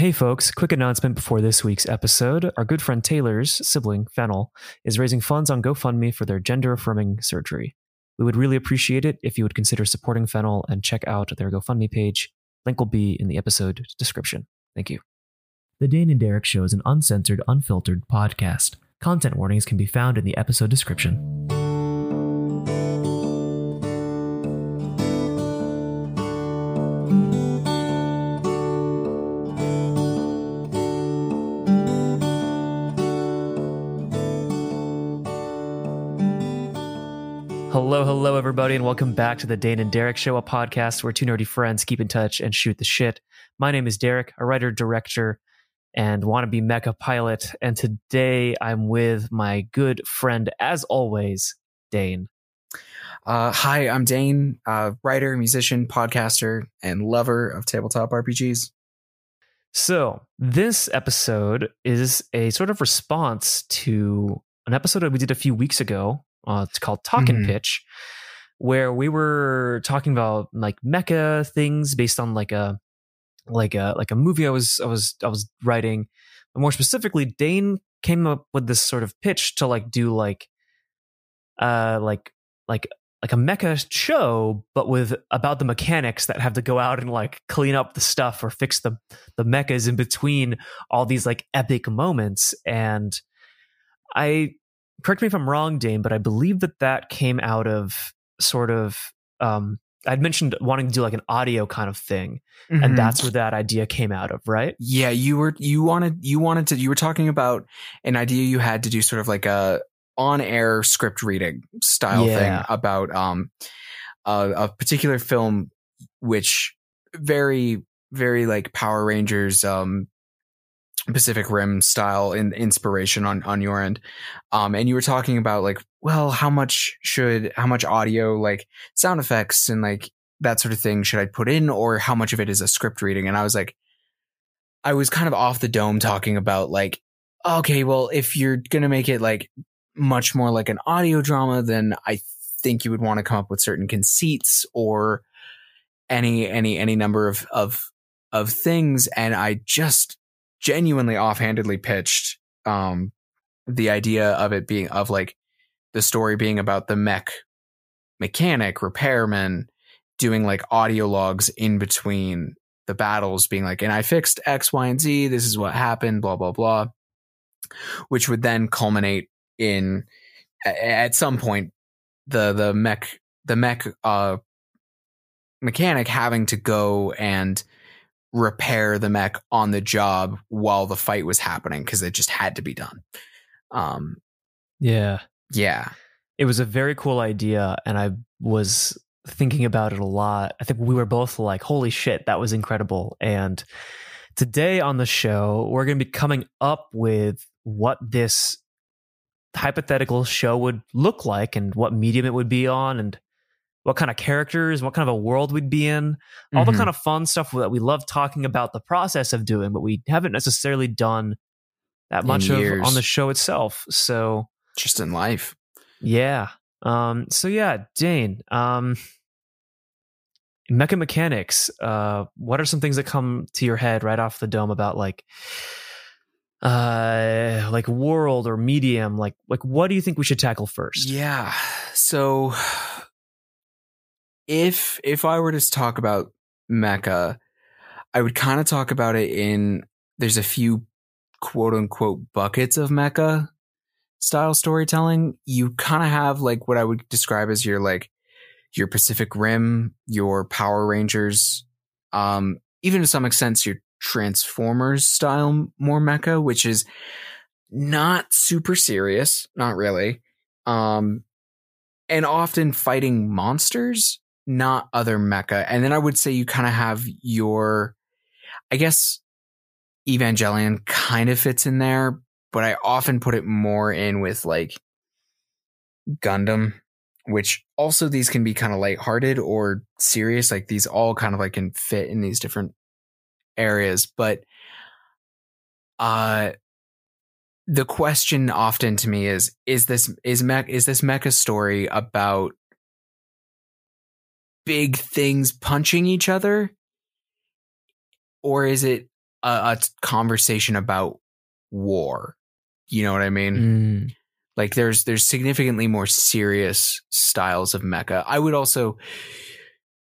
Hey folks, quick announcement before this week's episode. Our good friend Taylor's sibling, Fennel, is raising funds on GoFundMe for their gender affirming surgery. We would really appreciate it if you would consider supporting Fennel and check out their GoFundMe page. Link will be in the episode description. Thank you. The Dane and Derek Show is an uncensored, unfiltered podcast. Content warnings can be found in the episode description. Everybody, and welcome back to the Dane and Derek Show, a podcast where two nerdy friends keep in touch and shoot the shit. My name is Derek, a writer, director, and wannabe mecha pilot. And today I'm with my good friend, as always, Dane. Uh, hi, I'm Dane, uh, writer, musician, podcaster, and lover of tabletop RPGs. So, this episode is a sort of response to an episode that we did a few weeks ago. Uh, it's called Talk and Mhm. Pitch, where we were talking about like mecha things based on like a like a like a movie I was I was I was writing. But more specifically, Dane came up with this sort of pitch to like do like uh like like like a mecha show, but with about the mechanics that have to go out and like clean up the stuff or fix the the mechas in between all these like epic moments. And I correct me if I'm wrong, Dane, but I believe that that came out of sort of um I'd mentioned wanting to do like an audio kind of thing, Mhm. and that's where that idea came out of, right? yeah, you were you wanted you wanted to you were talking about an idea you had to do sort of like a on air script reading style Yeah. thing about um a, a particular film which very very like Power Rangers um Pacific Rim style in inspiration on on your end. Um and you were talking about like well how much should how much audio like sound effects and like that sort of thing should I put in or how much of it is a script reading and I was like I was kind of off the dome talking about like okay well if you're to make it like much more like an audio drama then I think you would want to come up with certain conceits or any any any number of of of things and I just genuinely offhandedly pitched um the idea of it being of like the story being about the mech mechanic repairman doing like audio logs in between the battles being like and I fixed X Y and Z. This is what happened blah blah blah. Which would then culminate in at some point the the mech the mech uh mechanic having to go and repair the mech on the job while the fight was happening because it just had to be done. Um, Yeah. yeah, It was a very cool idea, and I was thinking about it a lot. I think we were both like, holy shit, that was incredible. And today on the show, we're going to be coming up with what this hypothetical show would look like and what medium it would be on and what kind of characters, what kind of a world we'd be in, all the Mhm. kind of fun stuff that we love talking about the process of doing, but we haven't necessarily done that much of on the show itself. So, just in life. yeah. Um, so yeah, Dane, um, mecha mechanics, uh, what are some things that come to your head right off the dome about like, uh, like world or medium? Like, like what do you think we should tackle first? Yeah. So if if I were to talk about mecha, I would kind of talk about it in there's a few quote unquote buckets of mecha style storytelling. You kind of have like what I would describe as your like your Pacific Rim, your Power Rangers, um, even to some extent your Transformers style more mecha, which is not super serious, not really. Um, and often fighting monsters, not other mecha. And then I would say you kind of have your, I guess, Evangelion kind of fits in there, but I often put it more in with like Gundam, which also these can be kind of lighthearted or serious. Like these all kind of like can fit in these different areas. But uh the question often to me is is this is mech is this mecha story about big things punching each other or is it a, a conversation about war. You know what I mean? Mm. Like there's there's significantly more serious styles of mecha. I would also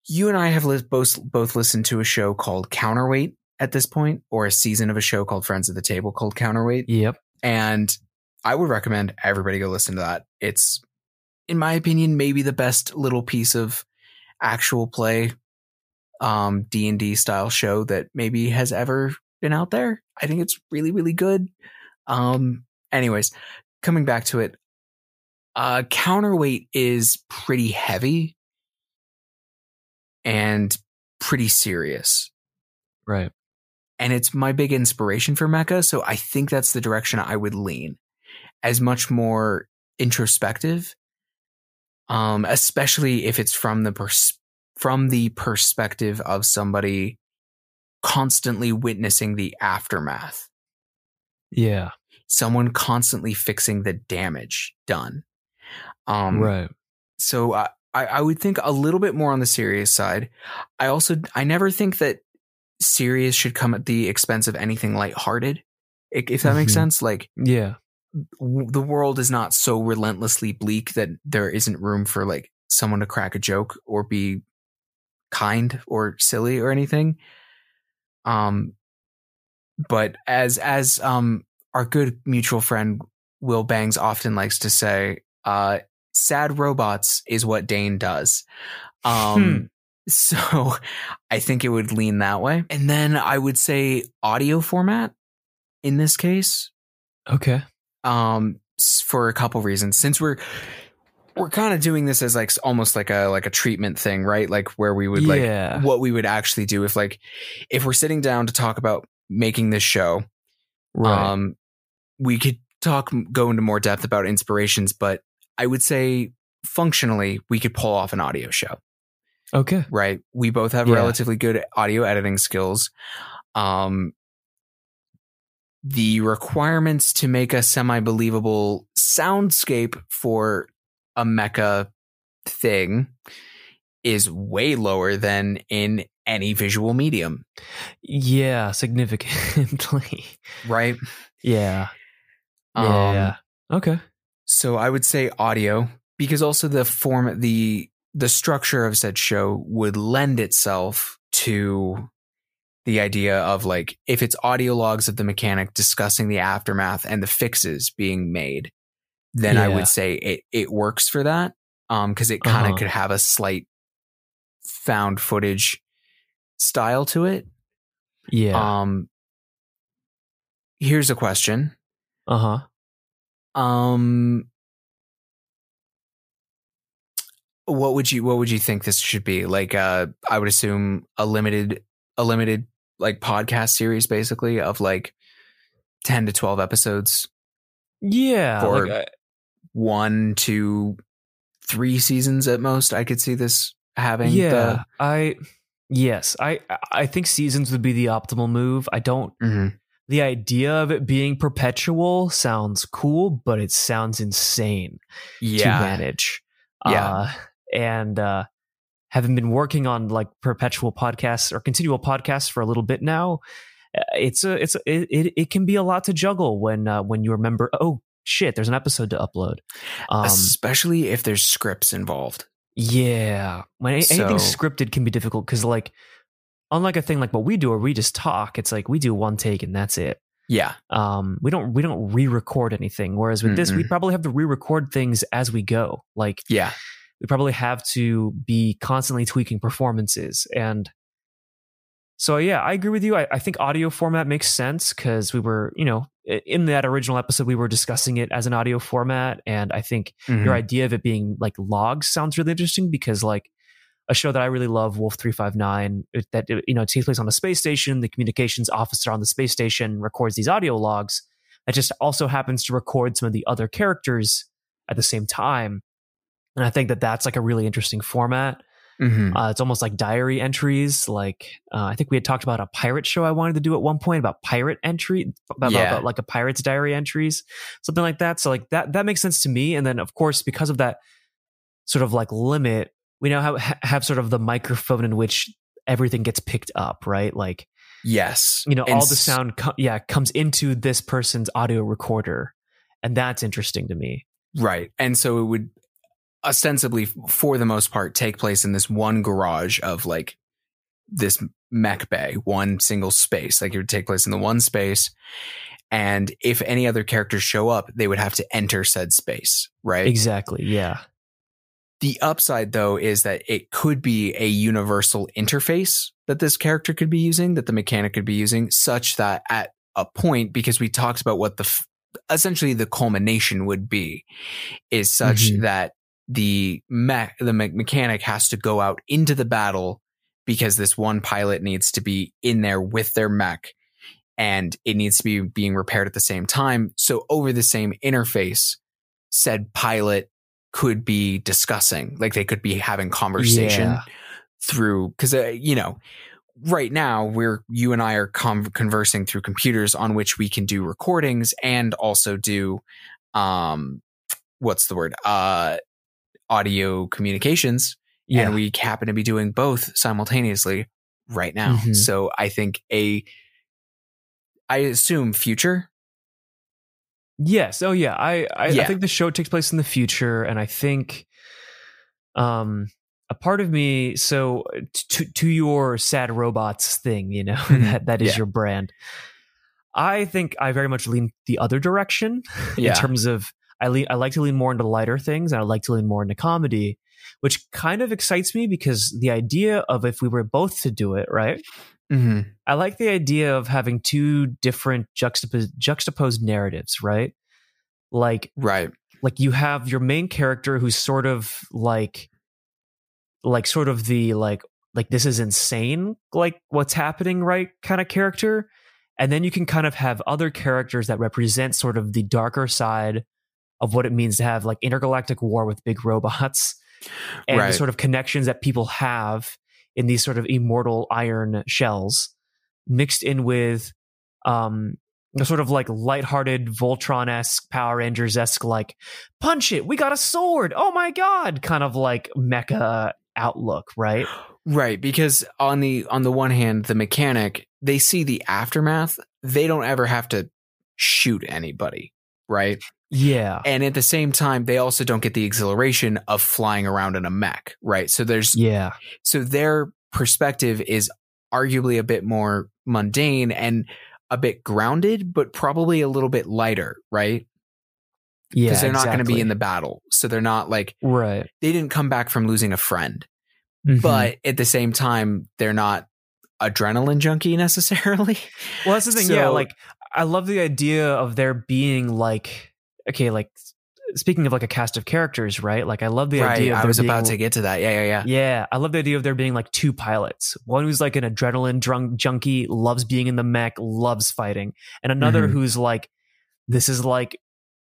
you and I have li- both both listened to a show called Counterweight at this point, or a season of a show called Friends of the Table called Counterweight. Yep. And I would recommend everybody go listen to that. It's, in my opinion, maybe the best little piece of actual play, um, D and D style show that maybe has ever been out there. I think it's really, really good. Um, anyways, coming back to it, uh, counterweight is pretty heavy and pretty serious Right. and it's my big inspiration for mecha so i think that's the direction i would lean as much more introspective um especially if it's from the pers- from the perspective of somebody constantly witnessing the aftermath Yeah. someone constantly fixing the damage done um right. so I, I I would think a little bit more on the serious side. I also I never think that serious should come at the expense of anything lighthearted. If that makes Mhm. sense, like Yeah. The world is not so relentlessly bleak that there isn't room for like someone to crack a joke or be kind or silly or anything. Um, but as as um our good mutual friend Will Bangs often likes to say, uh, sad robots is what Dane does. Um, Hmm. so I think it would lean that way. And then I would say audio format in this case Okay. Um for a couple reasons since we're we're kind of doing this as like almost like a like a treatment thing right like where we would like what we would actually do if like if we're sitting down to talk about making this show right. um we could talk go into more depth about inspirations but i would say functionally we could pull off an audio show okay. right? We both have Yeah. relatively good audio editing skills. Um, the requirements to make a semi believable soundscape for a mecha thing is way lower than in any visual medium, Yeah. Significantly. right? yeah. Um, Yeah. okay. So I would say audio because also the form the the structure of said show would lend itself to the idea of like if it's audio logs of the mechanic discussing the aftermath and the fixes being made, then I would say it it works for that. Um, because it kind of Uh-huh. could have a slight found footage style to it. Yeah. Um, here's a question. Uh huh. Um, what would you what would you think this should be? Like, uh, I would assume a limited a limited like podcast series, basically of like ten to twelve episodes, Yeah. For- like, I- one to three seasons at most. I could see this having. yeah. the, I. Yes. I. I think seasons would be the optimal move. I don't. Mhm. The idea of it being perpetual sounds cool, but it sounds insane. yeah. to manage. Yeah. Uh, and uh, having been working on like perpetual podcasts or continual podcasts for a little bit now, uh, it's a it's a, it, it it can be a lot to juggle when uh, when you remember oh shit there's an episode to upload. Um, especially if there's scripts involved. yeah, when a- anything scripted can be difficult because like unlike a thing like what we do where we just talk, it's like we do one take and that's it. Yeah, Um, we don't we don't re-record anything. Whereas with this, we probably have to re-record things as we go. Like yeah, we probably have to be constantly tweaking performances. And so yeah i agree with you. I, I think audio format makes sense because we were you know in that original episode we were discussing it as an audio format. And i think Mhm. your idea of it being like logs sounds really interesting because like a show that i really love wolf 359 that you know takes place on a space station. The communications officer on the space station records these audio logs. That just also happens to record some of the other characters at the same time and i think that that's like a really interesting format Mhm. uh, it's almost like diary entries. Like uh, I think we had talked about a pirate show I wanted to do at one point about pirate entry, about, Yeah. about like a pirate's diary entries, something like that. So like that that makes sense to me. And then of course because of that sort of like limit, we now have have sort of the microphone in which everything gets picked up, right? Like Yes. You know, And all the sound, yeah, comes into this person's audio recorder, and that's interesting to me. Right. And so it would ostensibly, for the most part, take place in this one garage of like this mech bay, one single space. Like it would take place in the one space. And if any other characters show up, they would have to enter said space. Right. Exactly. Yeah. The upside, though, is that it could be a universal interface that this character could be using, that the mechanic could be using, such that at a point, because we talked about what the f- essentially the culmination would be, is such Mhm. that the mech, the me- mechanic has to go out into the battle because this one pilot needs to be in there with their mech and it needs to be being repaired at the same time. So over the same interface, said pilot could be discussing, like they could be having conversation Yeah. through, because, uh, you know, right now we're, you and I are con conversing through computers on which we can do recordings and also do, um, what's the word? Uh, audio communications Yeah. and we happen to be doing both simultaneously right now. Mhm. So I think a, I assume future. Yes. Oh, yeah. I I, I think the show takes place in the future, and I think, um, a part of me. So to to your sad robots thing, you know, Mhm. that that is Yeah. your brand. I think I very much lean the other direction Yeah. in terms of I lean, I like to lean more into lighter things, and I like to lean more into comedy, which kind of excites me because the idea of if we were both to do it, right? hmm I like the idea of having two different juxtapos- juxtaposed narratives, right? Like Right. like you have your main character who's sort of like like sort of the like like this is insane like what's happening right kind of character and then you can kind of have other characters that represent sort of the darker side of what it means to have like intergalactic war with big robots and Right. the sort of connections that people have in these sort of immortal iron shells mixed in with um a sort of like lighthearted Voltron-esque Power Rangers-esque like punch it, we got a sword. Oh my god, kind of like mecha outlook, right? Right, because on the on the one hand, the mechanic, they see the aftermath. They don't ever have to shoot anybody, right? Yeah. And at the same time, they also don't get the exhilaration of flying around in a mech, right? So there's Yeah. so their perspective is arguably a bit more mundane and a bit grounded, but probably a little bit lighter, right? Yeah. Because they're not going to be in the battle. So they're not like Right. they didn't come back from losing a friend. Mhm. but at the same time, they're not adrenaline junkie necessarily. well, that's the thing. yeah. Like, I love the idea of there being like, okay, like speaking of like a cast of characters, right? Like, I love the right. idea of I was being about to get to that. Yeah, yeah, yeah. Yeah, I love the idea of there being like two pilots. One who's like an adrenaline drunk junkie, loves being in the mech, loves fighting, and another Mhm. who's like, this is like,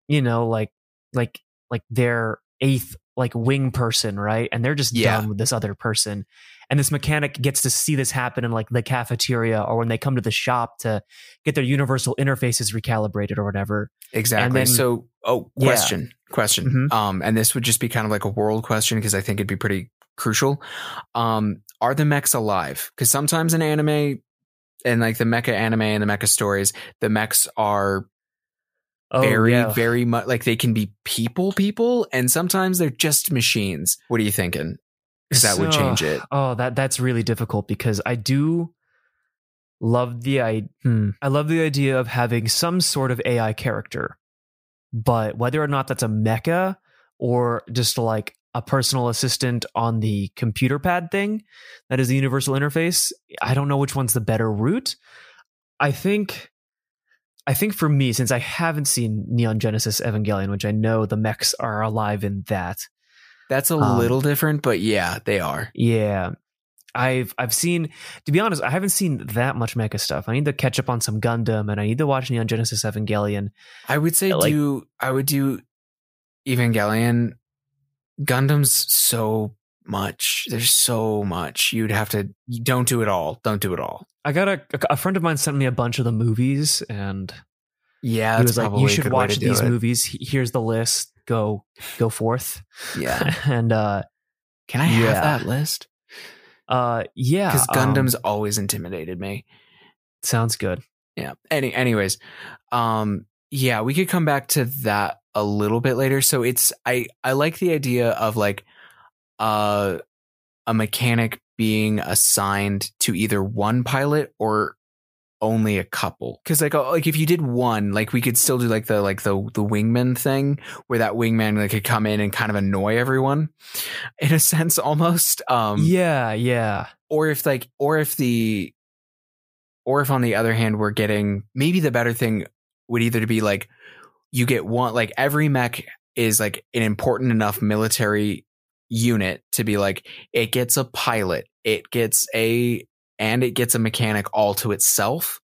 you know, like like like their eighth like wing person, right? And they're just Yeah. done with this other person. And this mechanic gets to see this happen in like the cafeteria or when they come to the shop to get their universal interfaces recalibrated or whatever. Exactly. then- so, oh, Yeah. question, question. Mhm. Um, and this would just be kind of like a world question because I think it'd be pretty crucial. Um, are the mechs alive? Because sometimes in anime and like the mecha anime and the mecha stories, the mechs are very, Oh, yeah. very much like they can be people, people, and sometimes they're just machines. What are you thinking? Because that would change it. Oh, that that's really difficult because I do love the I hmm, I love the idea of having some sort of AI character, but whether or not that's a mecha or just like a personal assistant on the computer pad thing that is the universal interface, I don't know which one's the better route. I think I think for me, since I haven't seen Neon Genesis Evangelion, which I know the mechs are alive in that, That's a Um, little different, but yeah, they are. Yeah. I've I've seen to be honest, I haven't seen that much mecha stuff. I need to catch up on some Gundam and I need to watch Neon Genesis Evangelion. I would say Like- do I would do Evangelion. Gundam's so much. There's so much. You'd have to. Don't do it all. Don't do it all. I got a a friend of mine sent me a bunch of the movies and Yeah, he was like, "You should watch these movies. Here's the list. Go go forth." Yeah. and uh Can I have Yeah. that list? uh yeah, Because um, Gundam's always intimidated me. Sounds good. Yeah. Any anyways, um yeah, we could come back to that a little bit later. So it's I I like the idea of like uh a mechanic being assigned to either one pilot or only a couple because like uh, like if you did one like we could still do like the like the the wingman thing where that wingman like could come in and kind of annoy everyone in a sense almost um yeah, yeah. or if like or if the or if on the other hand we're getting maybe the better thing would either to be like you get one like every mech is like an important enough military unit to be like it gets a pilot it gets a and it gets a mechanic all to itself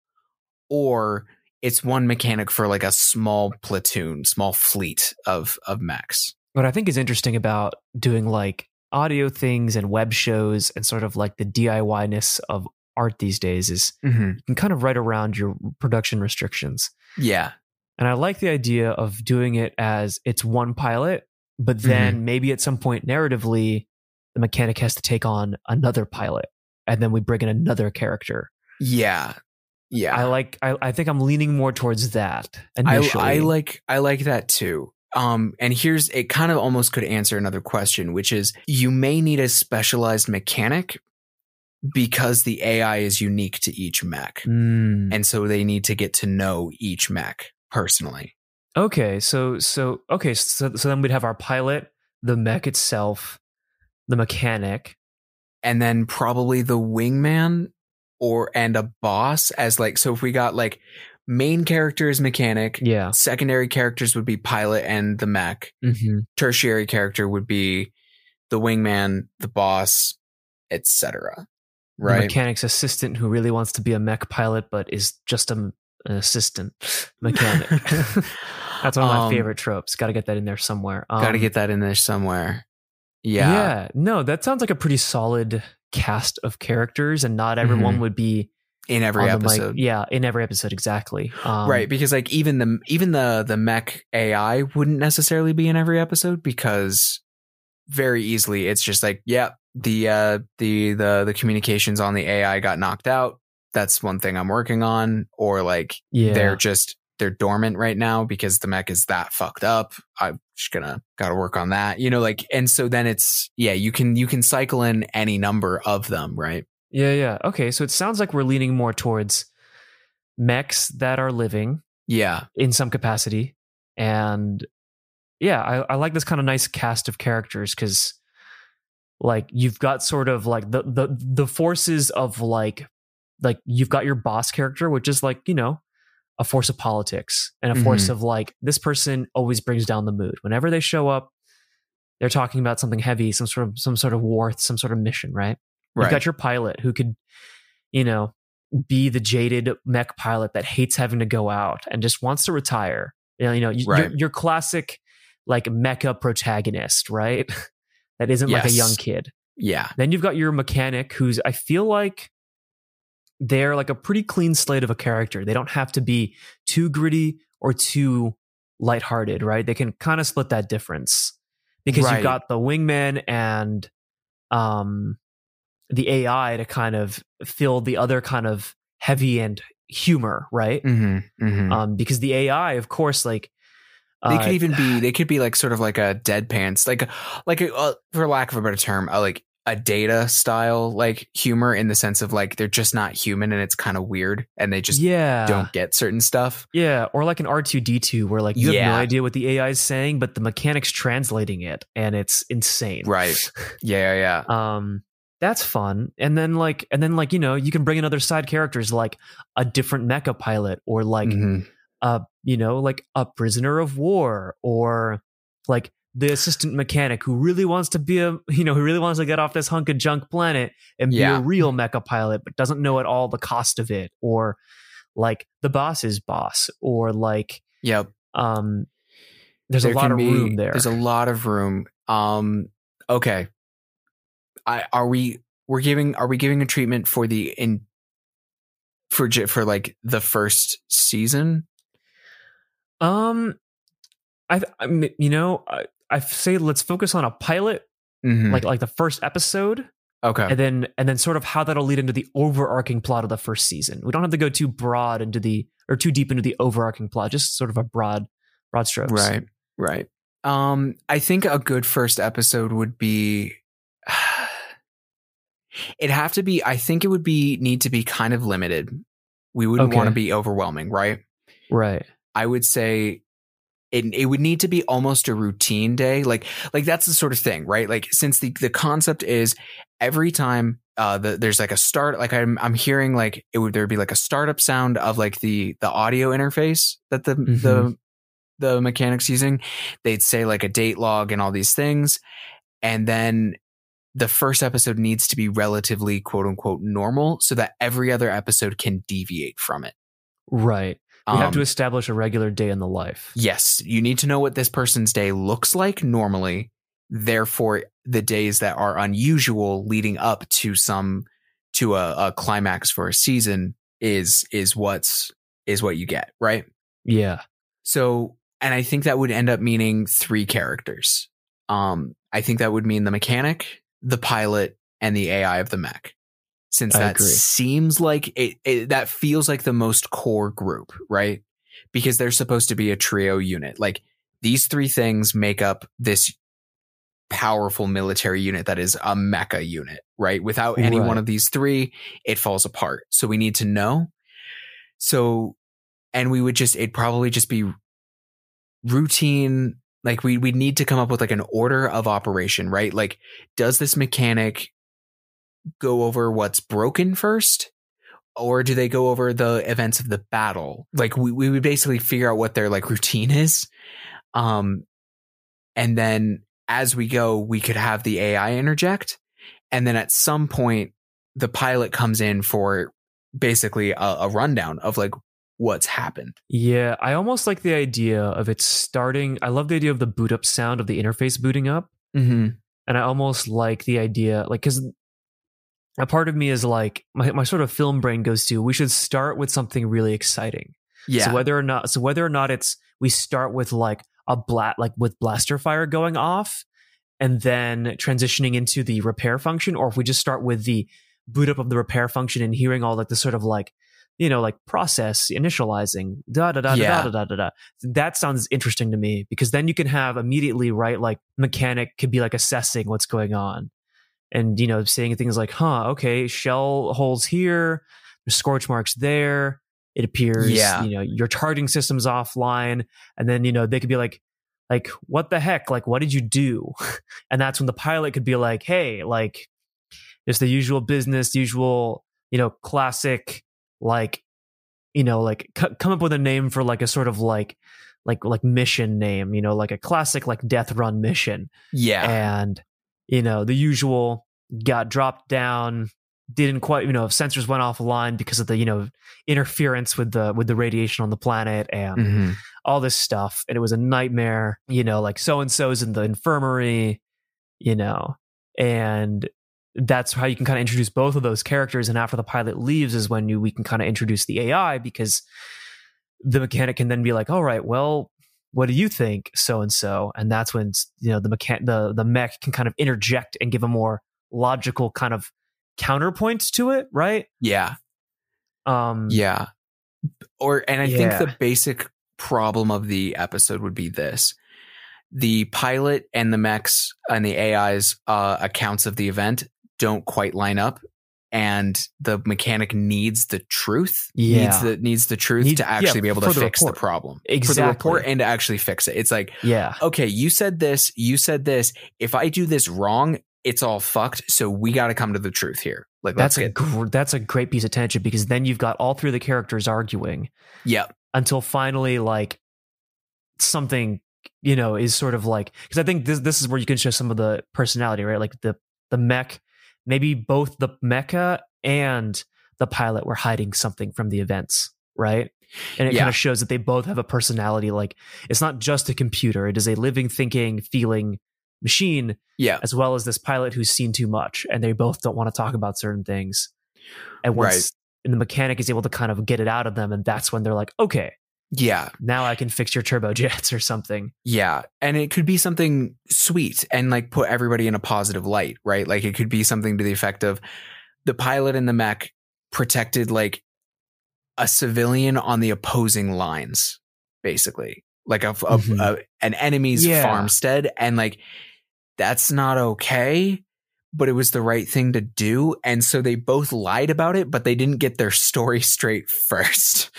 or it's one mechanic for like a small platoon small fleet of of mechs What I think is interesting about doing like audio things and web shows and sort of like the DIY ness of art these days is mm-hmm. you can kind of write around your production restrictions. yeah And I like the idea of doing it as it's one pilot, but then maybe at some point narratively, the mechanic has to take on another pilot. And then we bring in another character. yeah yeah I like I, I think I'm leaning more towards that I. I like I like that too. Um, and here's it kind of almost could answer another question, which is you may need a specialized mechanic because the AI is unique to each mech. Mm. And so they need to get to know each mech personally. Okay, so so okay, so so then we'd have our pilot, the mech itself, the mechanic. And then probably the wingman or and a boss as like so if we got like main character is mechanic, Yeah. secondary characters would be pilot and the mech. Mm-hmm. tertiary character would be the wingman, the boss, etc. The Right? mechanic's assistant who really wants to be a mech pilot but is just a, an assistant mechanic. That's one of my Um, favorite tropes. Got to get that in there somewhere. Um, Got to get that in there somewhere. Yeah. yeah. No, that sounds like a pretty solid cast of characters, and not everyone Mhm. would be In every the mic- episode. Yeah, in every episode, exactly. Um, right, because like even the even the the mech AI wouldn't necessarily be in every episode because very easily it's just like, yeah, the uh the the the communications on the AI got knocked out. That's one thing I'm working on or like Yeah. they're just they're dormant right now because the mech is that fucked up. I'm just gonna gotta work on that. You know, like and so then it's yeah, you can you can cycle in any number of them, right? Yeah, yeah. Okay, so it sounds like we're leaning more towards mechs that are living Yeah. in some capacity, and yeah, I, I like this kind of nice cast of characters because, like, you've got sort of like the the the forces of like, like you've got your boss character, which is like you know a force of politics and a mm-hmm. force of like this person always brings down the mood whenever they show up. They're talking about something heavy, some sort of some sort of war, some sort of mission, right? You've got your pilot who could, you know, be the jaded mech pilot that hates having to go out and just wants to retire. You know, you know, Right. your, your classic like mecha protagonist, right? that isn't like a young kid. yeah. Then you've got your mechanic who's I feel like they're like a pretty clean slate of a character. They don't have to be too gritty or too lighthearted, right? They can kind of split that difference. Because Right. you've got the wingman and um the AI to kind of fill the other kind of heavy and humor, right? Mm-hmm, mm-hmm. Um because the AI, of course, like they uh, could even be they could be like sort of like a deadpants like like a, uh, for lack of a better term a, like a data style like humor in the sense of like they're just not human and it's kind of weird and they just yeah. don't get certain stuff Yeah, or like an R2D2 where like you have no idea what the AI is saying, but the mechanic's translating it and it's insane. right yeah yeah yeah Um that's fun. And then like and then like, you know, you can bring in other side characters like a different mecha pilot or like Mhm. uh, you know, like a prisoner of war or like the assistant mechanic who really wants to be a you know, who really wants to get off this hunk of junk planet and be Yeah. a real mecha pilot, but doesn't know at all the cost of it, or like the boss's boss, or like yep um there's There a lot of be- room there. there's a lot of room um okay i are we we're giving are we giving a treatment for the in for j- for like the first season um I, I mean, you know, I, I say let's focus on a pilot, Mhm. like like the first episode, Okay. and then and then sort of how that'll lead into the overarching plot of the first season. We don't have to go too broad into the or too deep into the overarching plot, just sort of a broad broad strokes. Right. Right. Um, I think a good first episode would be it'd have to be I think it would be need to be kind of limited. We wouldn't Okay. want to be overwhelming, right? Right. I would say it it would need to be almost a routine day. Like like that's the sort of thing, right? Like since the the concept is every time uh the, there's like a start like I'm I'm hearing like it would there be like a startup sound of like the the audio interface that the the the mechanics using. They'd say like a date log and all these things. And then the first episode needs to be relatively quote unquote normal so that every other episode can deviate from it. Right. We have Um, to establish a regular day in the life. Yes, you need to know what this person's day looks like normally. Therefore, the days that are unusual leading up to some to a, a climax for a season is is what's is what you get, right? Yeah. So, and I think that would end up meaning three characters. Um, I think that would mean the mechanic, the pilot, and the AI of the mech. Since I that agree. seems like it, it, that feels like the most core group, right? Because they're supposed to be a trio unit. Like these three things make up this powerful military unit that is a mecha unit, right? Without any Right. one of these three, it falls apart. So we need to know. So, and we would just, it'd probably just be routine. Like we, we need to come up with like an order of operation, right? Like, does this mechanic go over what's broken first? Or do they go over the events of the battle? Like we, we would basically figure out what their like routine is. Um, and then as we go, we could have the AI interject. And then at some point, the pilot comes in for basically a, a rundown of like what's happened. Yeah. I almost like the idea of it starting. I love the idea of the boot up sound of the interface booting up. Mm-hmm. And I almost like the idea, like, because a part of me is like, my, my sort of film brain goes to, we should start with something really exciting. Yeah. So whether or not, so whether or not it's, we start with like a blat, like with blaster fire going off and then transitioning into the repair function, or if we just start with the boot up of the repair function and hearing all like the sort of like, you know, like process initializing, da da da Yeah. da da da da da. That sounds interesting to me because then you can have immediately, right? Like mechanic could be like assessing what's going on and, you know, saying things like, huh, okay, shell holes here, there's scorch marks there. It appears, Yeah. you know, your charging system's offline. And then, you know, they could be like, like, what the heck? Like, what did you do? and that's when the pilot could be like, hey, like, it's the usual business, usual, you know, classic, like, you know, like c- come up with a name for like a sort of like, like, like mission name, you know, like a classic, like death run mission. yeah. And, you know, the usual got dropped down, didn't quite, you know, sensors went offline because of the, you know, interference with the, with the radiation on the planet and Mhm. all this stuff. And it was a nightmare, you know, like so and so's in the infirmary, you know, and that's how you can kind of introduce both of those characters. And after the pilot leaves is when you, we can kind of introduce the AI because the mechanic can then be like, all right, well, what do you think? So and so. And that's when, you know, the mechan- the, the mech can kind of interject and give a more logical kind of counterpoints to it. Right. Yeah. Um, Yeah. Or, and I Yeah. think the basic problem of the episode would be this the pilot and the mechs and the AI's uh, accounts of the event don't quite line up. And the mechanic needs the truth. Yeah. Needs the needs the truth Need- to actually yeah, be able to the fix the report. problem. For Exactly. the report and to actually fix it. It's like, yeah. okay, you said this, you said this. If I do this wrong, it's all fucked. So we got to come to the truth here. Like That's a gr- that's a great piece of tension because then you've got all three of the characters arguing yeah, until finally like something you know is sort of like because I think this this is where you can show some of the personality right like the the mech maybe both the mecha and the pilot were hiding something from the events right and it Yeah. kind of shows that they both have a personality like it's not just a computer it is a living thinking feeling machine yeah, as well as this pilot who's seen too much and they both don't want to talk about certain things and once Right. and the mechanic is able to kind of get it out of them and that's when they're like okay Yeah. Now I can fix your turbojets or something. Yeah. And it could be something sweet and like put everybody in a positive light, right? Like it could be something to the effect of the pilot and the mech protected like a civilian on the opposing lines, basically, like a, a- Mhm. a- an enemy's Yeah. farmstead. And like that's not okay, but it was the right thing to do. And so they both lied about it, but they didn't get their story straight first.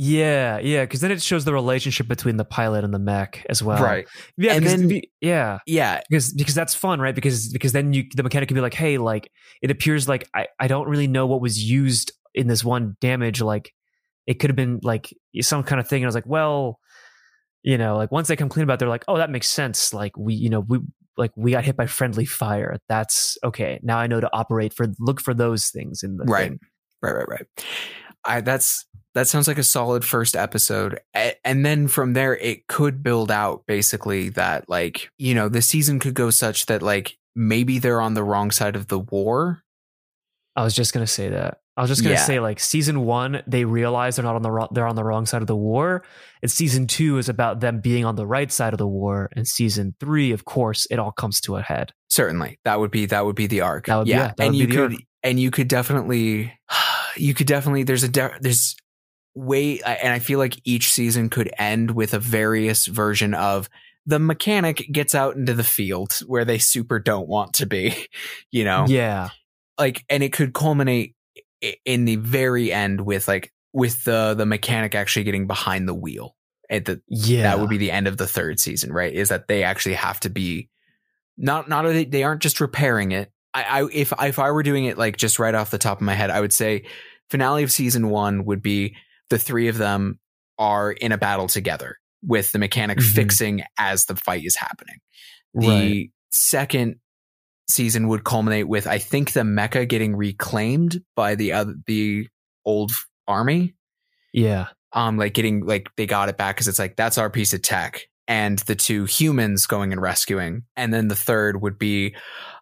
Yeah, yeah, because then it shows the relationship between the pilot and the mech as well. Right? Yeah, And then- the- yeah, Yeah. because because that's fun, right? Because because then you the mechanic can be like, hey, like it appears like I I don't really know what was used in this one damage. Like it could have been like some kind of thing. And I was like, well, you know, like once they come clean about, it, they're like, oh, that makes sense. Like we, you know, we like we got hit by friendly fire. That's okay. Now I know to operate for look for those things in the Right. thing. Right, right, right. I that's that sounds like a solid first episode. A- And then from there it could build out basically that like, you know, the season could go such that like maybe they're on the wrong side of the war. I was just gonna say that. I was just gonna Yeah. say like season one, they realize they're not on the wrong, they're on the wrong side of the war. And season two is about them being on the right side of the war. And season three, of course, it all comes to a head. Certainly. That would be that would be the arc. That would be- yeah, that and you could and you could definitely you could definitely there's a de- there's way and I feel like each season could end with a various version of the mechanic gets out into the field where they super don't want to be, you know. Yeah. like and it could culminate in the very end with like with the the mechanic actually getting behind the wheel at the Yeah. that would be the end of the third season right is that they actually have to be not not they, they aren't just repairing it I, I if if i were doing it like just right off the top of my head i would say finale of season one would be the three of them are in a battle together with the mechanic Mhm. fixing as the fight is happening the right. second season would culminate with I think the mecha getting reclaimed by the other the old army. Yeah. Um, like getting like they got it back because it's like that's our piece of tech, and the two humans going and rescuing, and then the third would be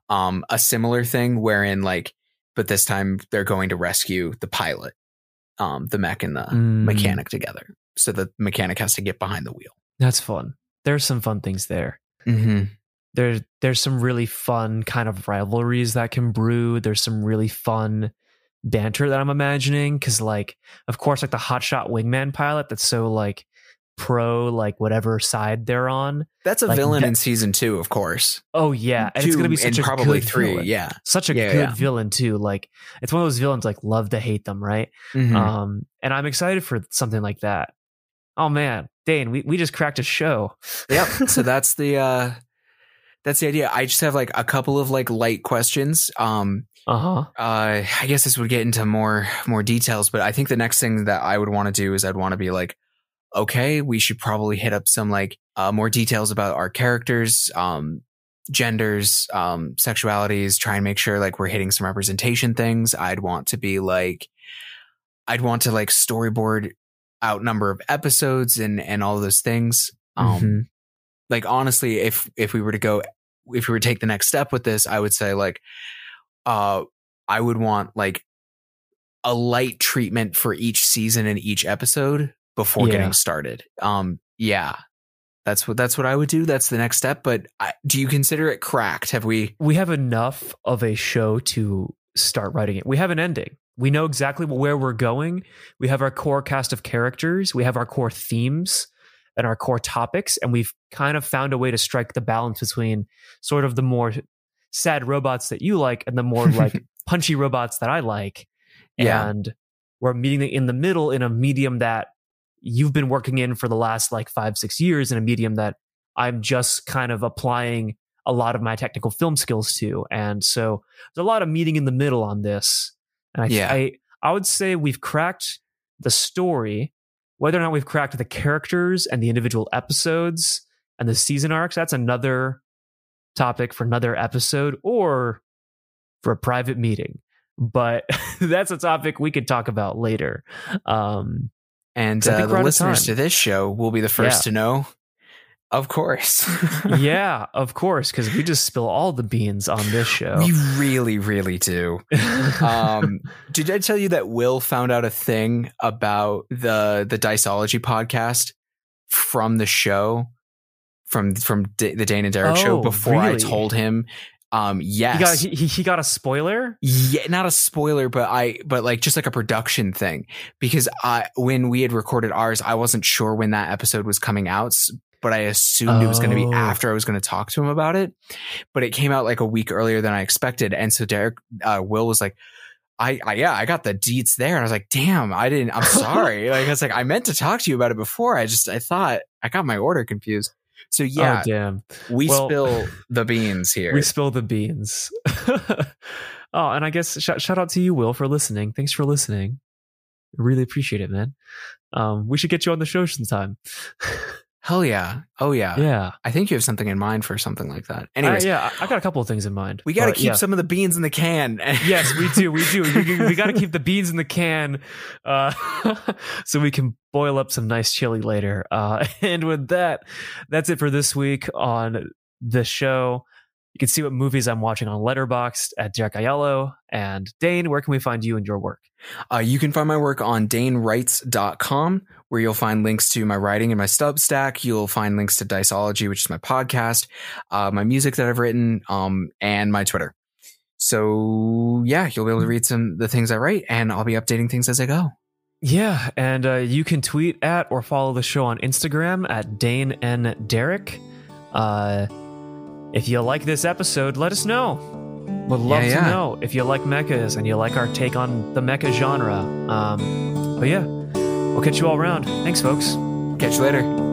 um a similar thing wherein like, but this time they're going to rescue the pilot, um, the mech and the Mm, mechanic together. So the mechanic has to get behind the wheel. That's fun. There's some fun things there. Mm-hmm. There's there's some really fun kind of rivalries that can brew. There's some really fun banter that I'm imagining because like of course like the hotshot wingman pilot that's so like pro like whatever side they're on. That's a Like villain that- in season two, of course. Oh yeah, and it's gonna be such a probably good three. villain. Yeah. Such a Yeah, good yeah. villain too. Like it's one of those villains like love to hate them, right? Mhm. Um, and I'm excited for something like that. Oh man, Dane, we, we just cracked a show. yep. So that's the uh that's the idea. I just have like a couple of like light questions. Um Uh huh. uh I guess this would get into more more details, but I think the next thing that I would want to do is I'd want to be like, okay, we should probably hit up some like uh more details about our characters, um genders, um sexualities, try and make sure like we're hitting some representation things. I'd want to be like I'd want to like storyboard out number of episodes and and all those things. Um Mhm. like honestly if if we were to go if we were to take the next step with this i would say like uh i would want like a light treatment for each season and each episode before Yeah. getting started um yeah that's what that's what i would do that's the next step but I, do you consider it cracked have we we have enough of a show to start writing it. We have an ending. We know exactly where we're going. We have our core cast of characters. We have our core themes and our core topics. And we've kind of found a way to strike the balance between sort of the more sad robots that you like and the more like punchy robots that I like. Yeah. And we're meeting in the middle in a medium that you've been working in for the last like five, six years, in a medium that I'm just kind of applying a lot of my technical film skills to. And so there's a lot of meeting in the middle on this. And I, Yeah. I, I would say we've cracked the story, whether or not we've cracked the characters and the individual episodes and the season arcs. That's another topic for another episode or for a private meeting. But that's a topic we could talk about later. Um, and I think uh, the listeners to this show will be the first Yeah. to know Of course. yeah, of course, because we just spill all the beans on this show. we really, really do. Um, did I tell you that Will found out a thing about the the Diceology podcast from the show, from from D- the Dane and Derek show Oh, before I told him? Um, yes. he got he, he- got a spoiler. Yeah, not a spoiler, but I, but like just like a production thing because I, when we had recorded ours, I wasn't sure when that episode was coming out, but I assumed it was going to Oh. be after I was going to talk to him about it. But it came out like a week earlier than I expected, and so Derek, uh, Will was like. I, I yeah, I got the deets there, and I was like, "Damn, I didn't. I'm sorry." like I was like, I meant to talk to you about it before. I just I thought I got my order confused. So yeah, Oh damn. we Well- spill the beans here. We spill the beans. oh, and I guess shout, shout out to you, Will, for listening. Thanks for listening. Really appreciate it, man. Um, we should get you on the show sometime. Hell yeah! Oh yeah! yeah. I think you have something in mind for something like that. Uh, yeah, I I got a couple of things in mind. we got to keep yeah. some of the beans in the can. yes, we do. We do. We, we got to keep the beans in the can, uh, so we can boil up some nice chili later. Uh, and with that, that's it for this week on the show. You can see what movies I'm watching on Letterboxd at Derek Aiello. And Dane, where can we find you and your work? Uh, you can find my work on danewrites.com, where you'll find links to my writing and my Substack. You'll find links to Diceology, which is my podcast, uh, my music that I've written, um, and my Twitter. So yeah, you'll be able to read some the things I write, and I'll be updating things as I go. Yeah, and uh, you can tweet at or follow the show on Instagram at Dane and Derek. Uh, if you like this episode, let us know. Would love Yeah, to know if you like mechas and you like our take on the mecha genre. Um, but yeah, we'll catch you all around. Thanks, folks. Catch you later.